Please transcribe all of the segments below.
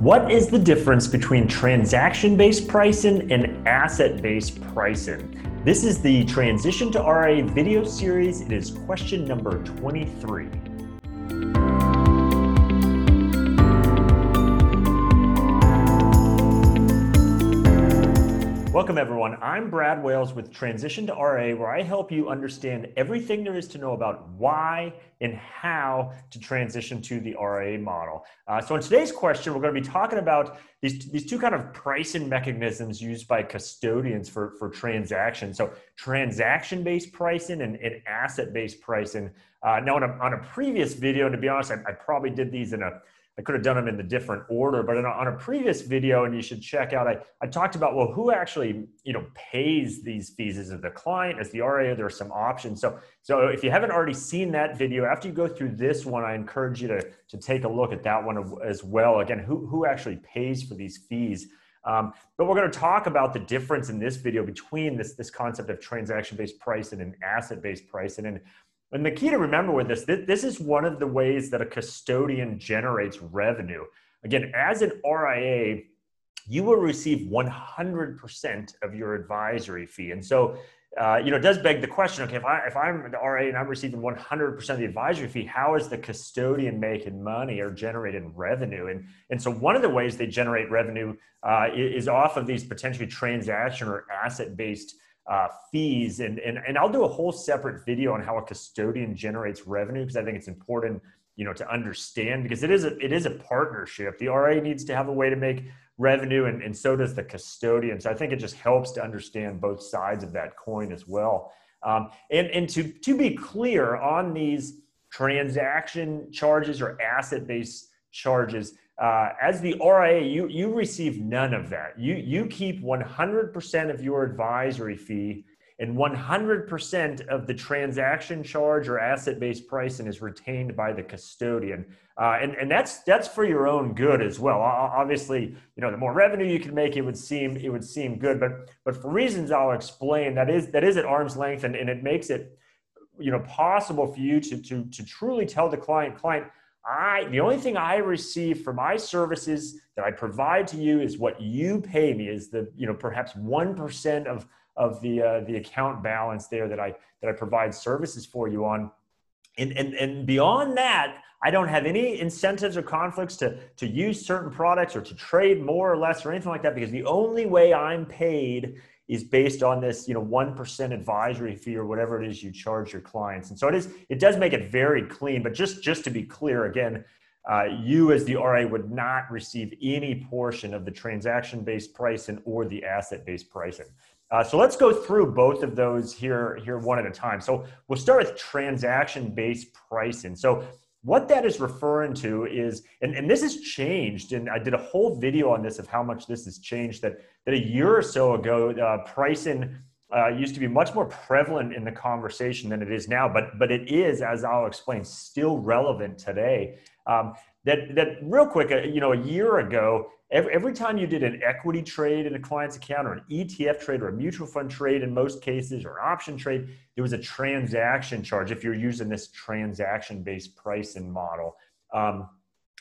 What is the difference between transaction based pricing and asset based pricing? This is the Transition to RIA video series. It is question number 23. Welcome, everyone. I'm Brad Wales with Transition to RIA, where I help you understand everything there is to know about why and how to transition to the RIA model. Uh, so, in today's question, we're going to be talking about these, these two kind of pricing mechanisms used by custodians for, for transactions. So, transaction based pricing and, and asset based pricing. Uh, now, on a, on a previous video, to be honest, I, I probably did these in a I could have done them in the different order, but a, on a previous video, and you should check out, I, I talked about, well, who actually, you know, pays these fees? Is it the client? Is the RIA? There are some options. So, so if you haven't already seen that video, after you go through this one, I encourage you to, to take a look at that one as well. Again, who, who actually pays for these fees? Um, but we're going to talk about the difference in this video between this, this concept of transaction-based pricing and an asset-based pricing. And and the key to remember with this, this is one of the ways that a custodian generates revenue. Again, as an RIA, you will receive 100% of your advisory fee. And so, uh, you know, it does beg the question, okay, if, I, if I'm the RIA and I'm receiving 100% of the advisory fee, how is the custodian making money or generating revenue? And, and so one of the ways they generate revenue uh, is off of these potentially transaction or asset-based uh, fees. And, and and I'll do a whole separate video on how a custodian generates revenue because I think it's important you know to understand because it is a it is a partnership. The RIA needs to have a way to make revenue and, and so does the custodian. So I think it just helps to understand both sides of that coin as well. Um, and and to to be clear on these transaction charges or asset based charges uh, as the RIA, you, you receive none of that. You, you keep 100% of your advisory fee and 100% of the transaction charge or asset-based pricing is retained by the custodian. Uh, and, and that's, that's for your own good as well. Obviously, you know, the more revenue you can make, it would seem, it would seem good, but, but for reasons I'll explain, that is, that is at arm's length and, and it makes it, you know, possible for you to, to, to truly tell the client, client, I the only thing I receive for my services that I provide to you is what you pay me is the you know perhaps one percent of of the uh, the account balance there that I that I provide services for you on, and and and beyond that. I don't have any incentives or conflicts to, to use certain products or to trade more or less or anything like that because the only way I'm paid is based on this, you know, 1% advisory fee or whatever it is you charge your clients. And so it is, it does make it very clean, but just, just to be clear, again, uh, you as the RIA would not receive any portion of the transaction-based pricing or the asset-based pricing. Uh, so let's go through both of those here, here one at a time. So we'll start with transaction-based pricing. So what that is referring to is, and, and this has changed, and I did a whole video on this of how much this has changed, that, that a year or so ago, uh, pricing uh, used to be much more prevalent in the conversation than it is now, but, but it is, as I'll explain, still relevant today. Um, that, that real quick, uh, you know, a year ago, every, every time you did an equity trade in a client's account or an ETF trade or a mutual fund trade in most cases or an option trade, there was a transaction charge if you're using this transaction based pricing model. Um,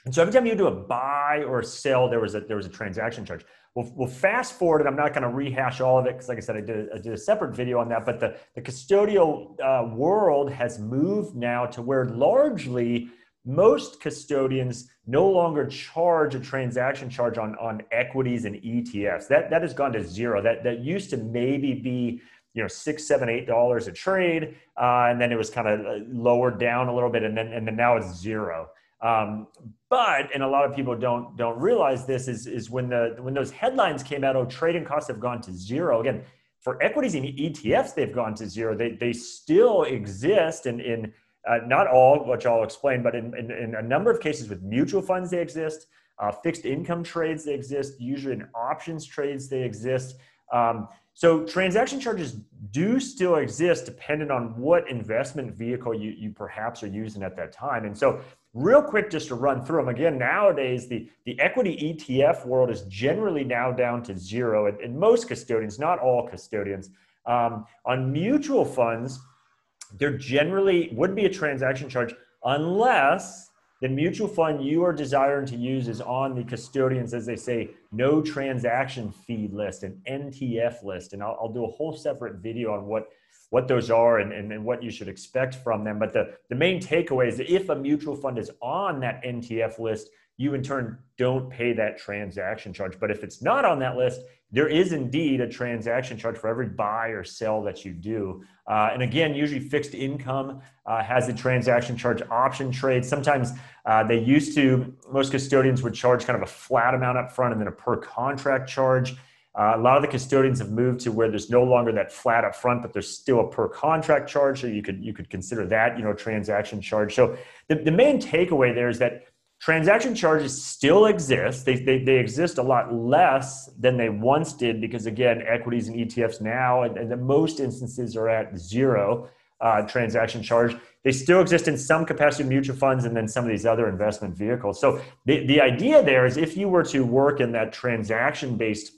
and so every time you do a buy or a sell, there was a, there was a transaction charge. We'll, we'll fast forward and I'm not going to rehash all of it because like I said, I did, I did a separate video on that, but the, the custodial uh, world has moved now to where largely most custodians no longer charge a transaction charge on, on equities and ETFs. That, that has gone to zero. That, that used to maybe be you know six seven eight dollars a trade uh, and then it was kind of uh, lowered down a little bit and then and then now it's zero um, but and a lot of people don't don't realize this is is when the when those headlines came out oh trading costs have gone to zero again for equities and etfs they've gone to zero they, they still exist in in uh, not all, which I'll explain, but in, in, in, a number of cases with mutual funds, they exist. Uh, fixed income trades, they exist. Usually in options trades, they exist. Um, so transaction charges do still exist depending on what investment vehicle you, you perhaps are using at that time. And so real quick, just to run through them again, nowadays the, the equity ETF world is generally now down to zero and, and most custodians, not all custodians. Um, on mutual funds, there generally would be a transaction charge unless the mutual fund you are desiring to use is on the custodians, as they say, no transaction fee list, an NTF list. And I'll, I'll do a whole separate video on what, what those are and, and, and, what you should expect from them. But the, the main takeaway is that if a mutual fund is on that NTF list, you in turn don't pay that transaction charge. But if it's not on that list, there is indeed a transaction charge for every buy or sell that you do. Uh, and again, usually fixed income uh, has a transaction charge option trade. Sometimes uh, they used to, most custodians would charge kind of a flat amount up front and then a per contract charge. Uh, a lot of the custodians have moved to where there's no longer that flat up front, but there's still a per contract charge. So you could you could consider that, you know, transaction charge. So the, the main takeaway there is that transaction charges still exist. They, they, they, exist a lot less than they once did because, again, equities and ETFs now, and, and in most instances, are at zero uh, transaction charge. They still exist in some capacity mutual funds and then some of these other investment vehicles. So the, the idea there is if you were to work in that transaction based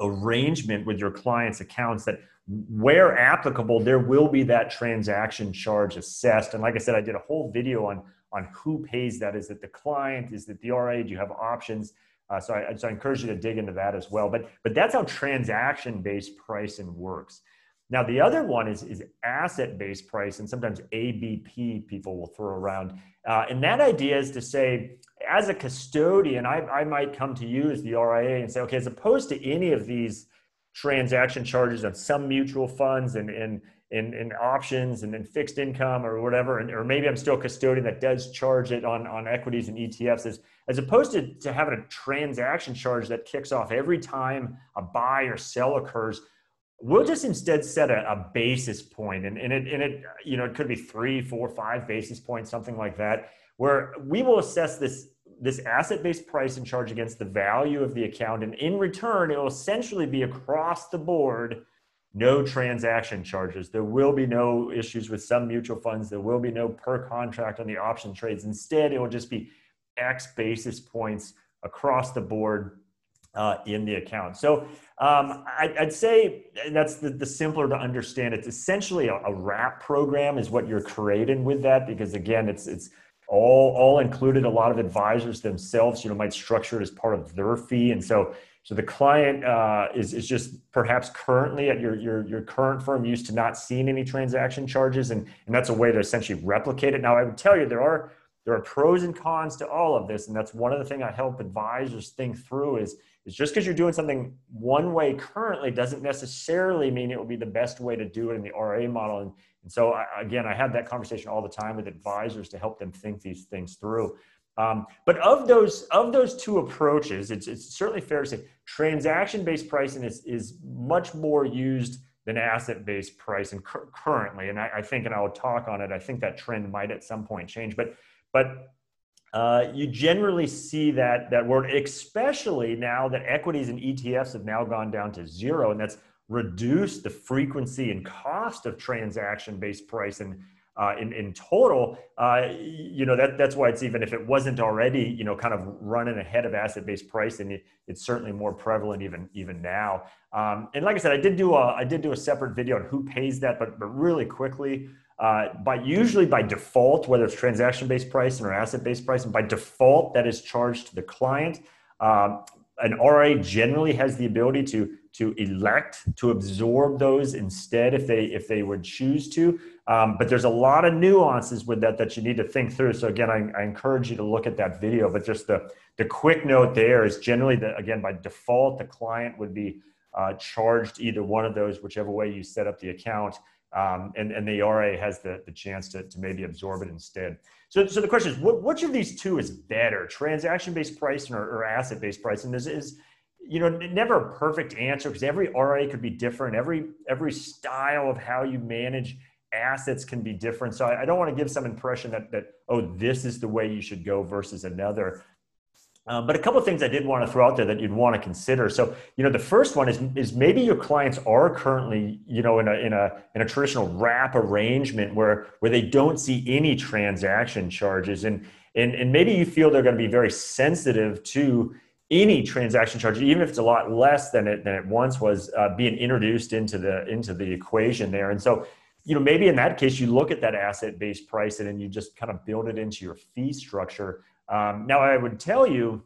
arrangement with your clients' accounts, that where applicable, there will be that transaction charge assessed. And like I said, I did a whole video on on who pays that. Is it the client? Is it the RIA? Do you have options? Uh, so, I, so I encourage you to dig into that as well. But, but that's how transaction-based pricing works. Now, the other one is, is asset-based price, and sometimes ABP people will throw around. Uh, and that idea is to say, as a custodian, I, I might come to you as the RIA and say, okay, as opposed to any of these transaction charges on some mutual funds and, and in, in options and then fixed income or whatever, and, or maybe I'm still a custodian that does charge it on, on equities and ETFs, as, as opposed to, to having a transaction charge that kicks off every time a buy or sell occurs. We'll just instead set a, a basis point, and, and, it, and it, you know, it could be three, four, five basis points, something like that, where we will assess this this asset-based price and charge against the value of the account, and in return, it will essentially be across the board no transaction charges. There will be no issues with some mutual funds. There will be no per contract on the option trades. Instead, it will just be X basis points across the board uh, in the account. So um, I, would say that's the, the, simpler to understand. It's essentially a, a wrap program is what you're creating with that because again, it's it's all all included. A lot of advisors themselves, you know, might structure it as part of their fee, and so so the client uh, is, is just perhaps currently at your, your, your current firm used to not seeing any transaction charges, and, and that's a way to essentially replicate it. Now, I would tell you there are there are pros and cons to all of this, and that's one of the things I help advisors think through is is just because you're doing something one way currently doesn't necessarily mean it will be the best way to do it in the RIA model. And, and so I, again, I have that conversation all the time with advisors to help them think these things through. Um, but of those of those two approaches, it's, it's certainly fair to say transaction-based pricing is, is much more used than asset-based pricing cu- currently. And I, I, think, and I will talk on it. I think that trend might at some point change. But but uh, you generally see that that word, especially now that equities and ETFs have now gone down to zero, and that's reduced the frequency and cost of transaction-based pricing uh, in, in total, uh, you know, that, that's why it's even if it wasn't already, you know, kind of running ahead of asset-based pricing, it, it's certainly more prevalent even, even now. Um, and like I said, I did do a, I did do a separate video on who pays that, but, but really quickly, uh, by usually by default, whether it's transaction-based pricing or asset-based pricing, by default, that is charged to the client. Um, an RIA generally has the ability to to elect to absorb those instead if they if they would choose to. Um, but there's a lot of nuances with that that you need to think through. So again, I, I, encourage you to look at that video. But just the the quick note there is generally that again by default the client would be uh, charged either one of those, whichever way you set up the account, um, and and the RIA has the the chance to to maybe absorb it instead. So so the question is, what, which of these two is better, transaction based pricing or, or asset based pricing? Is is you know never a perfect answer because every RIA could be different. Every every style of how you manage assets can be different. So I, I don't want to give some impression that that oh this is the way you should go versus another. Um, but a couple of things I did want to throw out there that you'd want to consider. So, you know, the first one is is maybe your clients are currently, you know, in a in a in a traditional wrap arrangement where where they don't see any transaction charges, and and and maybe you feel they're going to be very sensitive to any transaction charge, even if it's a lot less than it than it once was, uh, being introduced into the into the equation there. And so you know, maybe in that case, you look at that asset-based pricing and you just kind of build it into your fee structure. Um, now, I would tell you,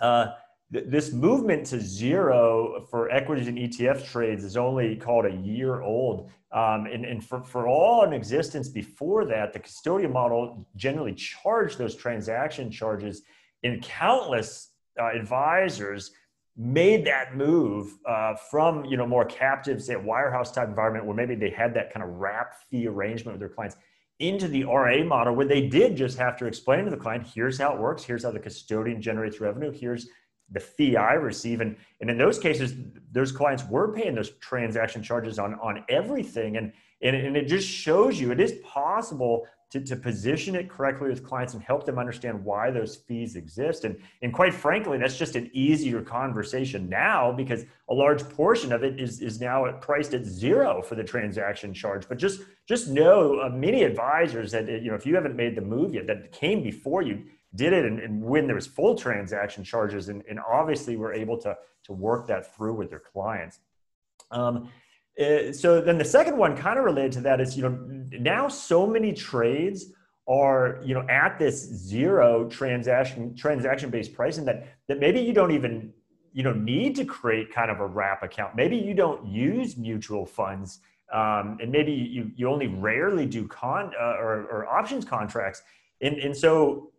uh, th- this movement to zero for equities and ETF trades is only called a year old. Um, and and for, for all in existence before that, the custodian model generally charged those transaction charges and countless uh, advisors made that move uh, from you know more captive say wirehouse type environment where maybe they had that kind of wrap fee arrangement with their clients into the RIA model where they did just have to explain to the client here's how it works. Here's how the custodian generates revenue. Here's the fee I receive. And and in those cases those clients were paying those transaction charges on on everything. And and, and it just shows you it is possible to, to position it correctly with clients and help them understand why those fees exist. And, and quite frankly, that's just an easier conversation now because a large portion of it is, is now priced at zero for the transaction charge. But just, just know uh, many advisors that, you know, if you haven't made the move yet, that came before you did it and, and when there was full transaction charges and, and obviously we're able to, to work that through with their clients. Um, uh, so then the second one kind of related to that is you know now so many trades are you know at this zero transaction transaction based pricing that that maybe you don't even you know need to create kind of a wrap account. Maybe you don't use mutual funds um, and maybe you you only rarely do con uh, or, or options contracts. And and so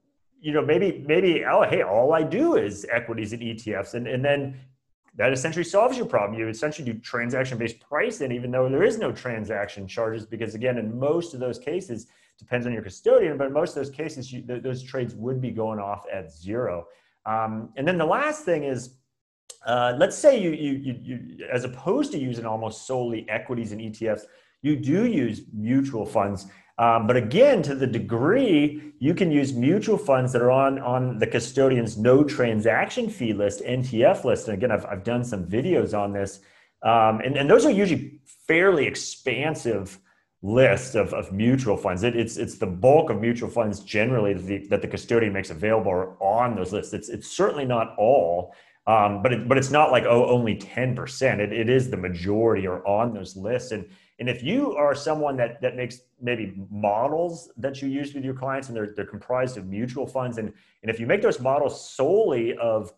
you know maybe maybe oh hey all i do is equities and etfs and and then that essentially solves your problem. You essentially do transaction based pricing, even though there is no transaction charges, because again, in most of those cases, depends on your custodian, but in most of those cases, you, th- those trades would be going off at zero. Um, and then the last thing is, uh, let's say you, you, you, you, as opposed to using almost solely equities and ETFs, you do use mutual funds. Um, but again, to the degree you can use mutual funds that are on, on the custodian's no transaction fee list, NTF list. And again, I've, I've done some videos on this. Um, and, and those are usually fairly expansive lists of, of mutual funds. It, it's, it's the bulk of mutual funds generally that the, that the custodian makes available are on those lists. It's, it's certainly not all. Um, but it, but it's not like oh only 10% it, it is the majority are on those lists and and if you are someone that, that makes maybe models that you use with your clients and they're, they're comprised of mutual funds, and, and if you make those models solely of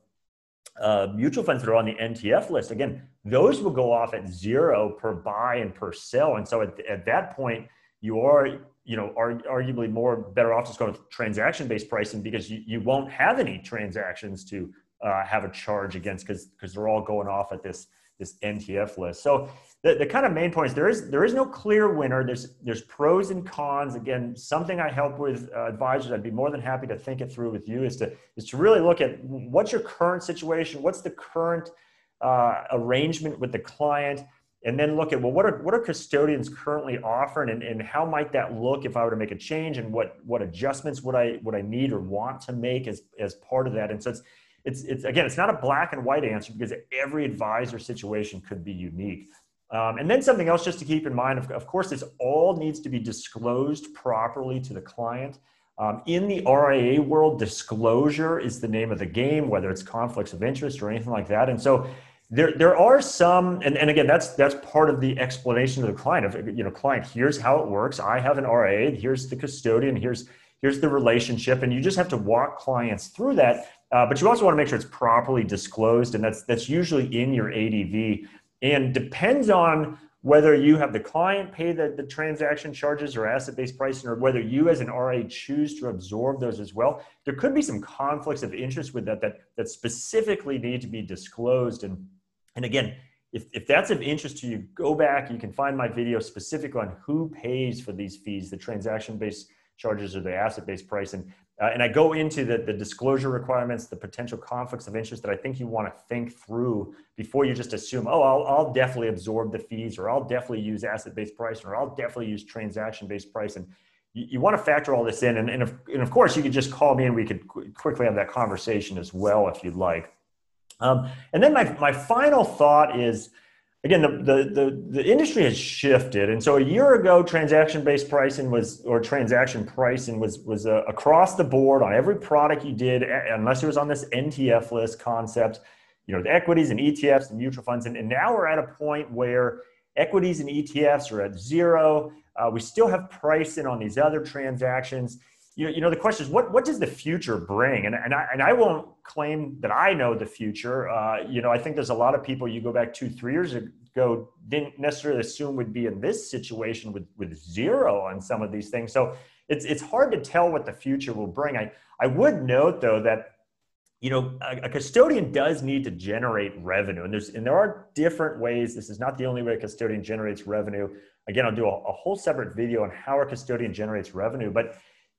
uh, mutual funds that are on the NTF list, again, those will go off at zero per buy and per sell. And so at, at that point, you are, you know, are arguably more better off just going with transaction based pricing because you, you won't have any transactions to uh, have a charge against because because they're all going off at this this NTF list. So the, the kind of main points there is there is no clear winner. There's there's pros and cons. Again, something I help with uh, advisors. I'd be more than happy to think it through with you. Is to is to really look at what's your current situation, what's the current uh, arrangement with the client, and then look at well what are what are custodians currently offering, and, and how might that look if I were to make a change, and what what adjustments would I would I need or want to make as as part of that. And so it's it's it's again it's not a black and white answer because every advisor situation could be unique. Um, and then something else just to keep in mind, of, of, course, this all needs to be disclosed properly to the client. Um, in the RIA world, disclosure is the name of the game, whether it's conflicts of interest or anything like that. And so there, there are some, and, and again, that's that's part of the explanation to the client. Of you know, client, here's how it works. I have an RIA. Here's the custodian. Here's here's the relationship, and you just have to walk clients through that. Uh, but you also want to make sure it's properly disclosed, and that's that's usually in your ADV and depends on whether you have the client pay the, the transaction charges or asset-based pricing or whether you as an RIA choose to absorb those as well. There could be some conflicts of interest with that that, that specifically need to be disclosed. And, and again, if, if that's of interest to you, go back. You can find my video specific on who pays for these fees, the transaction-based charges or the asset-based pricing. Uh, and I go into the, the disclosure requirements, the potential conflicts of interest that I think you want to think through before you just assume, oh, I'll, I'll definitely absorb the fees, or I'll definitely use asset based pricing, or I'll definitely use transaction based pricing. You, you want to factor all this in. And, and, of, and of course, you could just call me and we could qu- quickly have that conversation as well if you'd like. Um, and then my, my final thought is again, the, the, the, the, industry has shifted. And so a year ago, transaction-based pricing was, or transaction pricing was, was uh, across the board on every product you did, unless it was on this NTF list concept, you know, the equities and ETFs and mutual funds. And, and now we're at a point where Equities and ETFs are at zero. Uh, we still have pricing on these other transactions. You, you know, the question is, what, what does the future bring? And, and, I, and I won't claim that I know the future. Uh, you know, I think there's a lot of people you go back two, three years ago, didn't necessarily assume would be in this situation with, with zero on some of these things. So it's, it's hard to tell what the future will bring. I, I would note, though, that you know, a, a, custodian does need to generate revenue, and there's and there are different ways. This is not the only way a custodian generates revenue. Again, I'll do a, a whole separate video on how a custodian generates revenue. But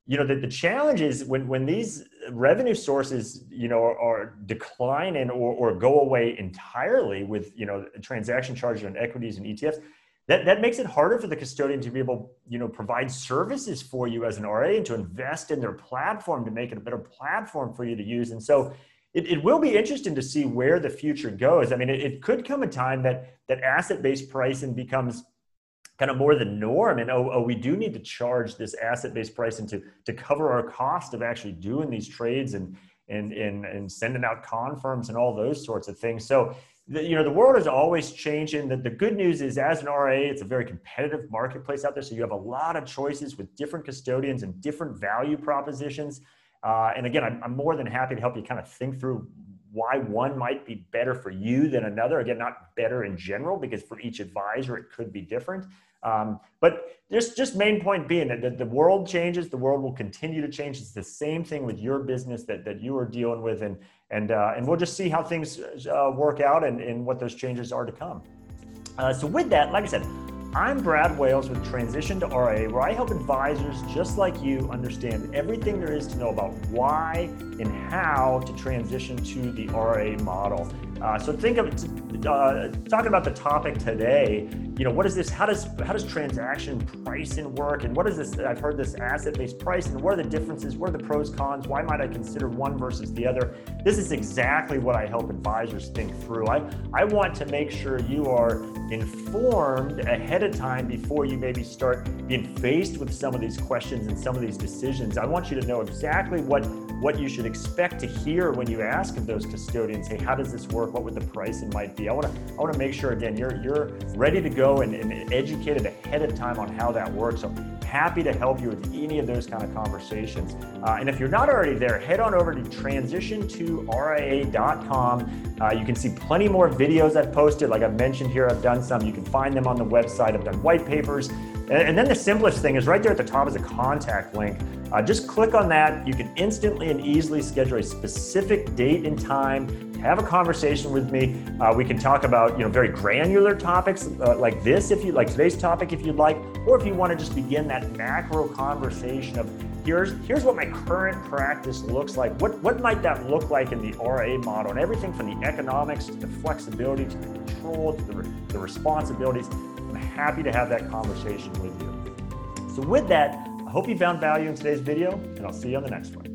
you know, the, the challenge is when when these revenue sources, you know, are, are declining or, or go away entirely with you know transaction charges on equities and ETFs that, that makes it harder for the custodian to be able you know provide services for you as an ria and to invest in their platform to make it a better platform for you to use. And so it, it will be interesting to see where the future goes. I mean it, it could come a time that that asset-based pricing becomes kind of more the norm and oh, oh we do need to charge this asset-based pricing to to cover our cost of actually doing these trades and and and, and sending out confirms and all those sorts of things. So the, you know the world is always changing. The, the good news is as an ria it's a very competitive marketplace out there so you have a lot of choices with different custodians and different value propositions. Uh, and again I'm, I'm more than happy to help you kind of think through why one might be better for you than another again not better in general because for each advisor it could be different um, but just just main point being that the, world changes, the world will continue to change. It's the same thing with your business that, that you are dealing with, and and uh, and we'll just see how things uh, work out and, and what those changes are to come. Uh, so with that, like I said, I'm Brad Wales with Transition to RIA, where I help advisors just like you understand everything there is to know about why and how to transition to the RIA model. Uh, so think of uh, talking about the topic today. You know, what is this? How does how does transaction pricing work? And what is this? I've heard this asset-based pricing. What are the differences? What are the pros cons? Why might I consider one versus the other? This is exactly what I help advisors think through. I I want to make sure you are informed ahead of time before you maybe start being faced with some of these questions and some of these decisions. I want you to know exactly what what you should expect to hear when you ask of those custodians, hey, how does this work? What would the pricing might be? I want to I want to make sure again you're you're ready to go and, and educated ahead of time on how that works. So happy to help you with any of those kind of conversations. Uh, and if you're not already there, head on over to transition2ria.com. Uh, you can see plenty more videos I've posted. Like I've mentioned here, I've done some. You can find them on the website. I've done white papers. And, and then the simplest thing is right there at the top is a contact link. Uh, just click on that. You can instantly and easily schedule a specific date and time have a conversation with me. Uh, we can talk about you know very granular topics uh, like this, if you like today's topic, if you'd like, or if you want to just begin that macro conversation of here's here's what my current practice looks like. What what might that look like in the RIA model, and everything from the economics to the flexibility to the control to the, the responsibilities. I'm happy to have that conversation with you. So with that, hope you found value in today's video, and I'll see you on the next one.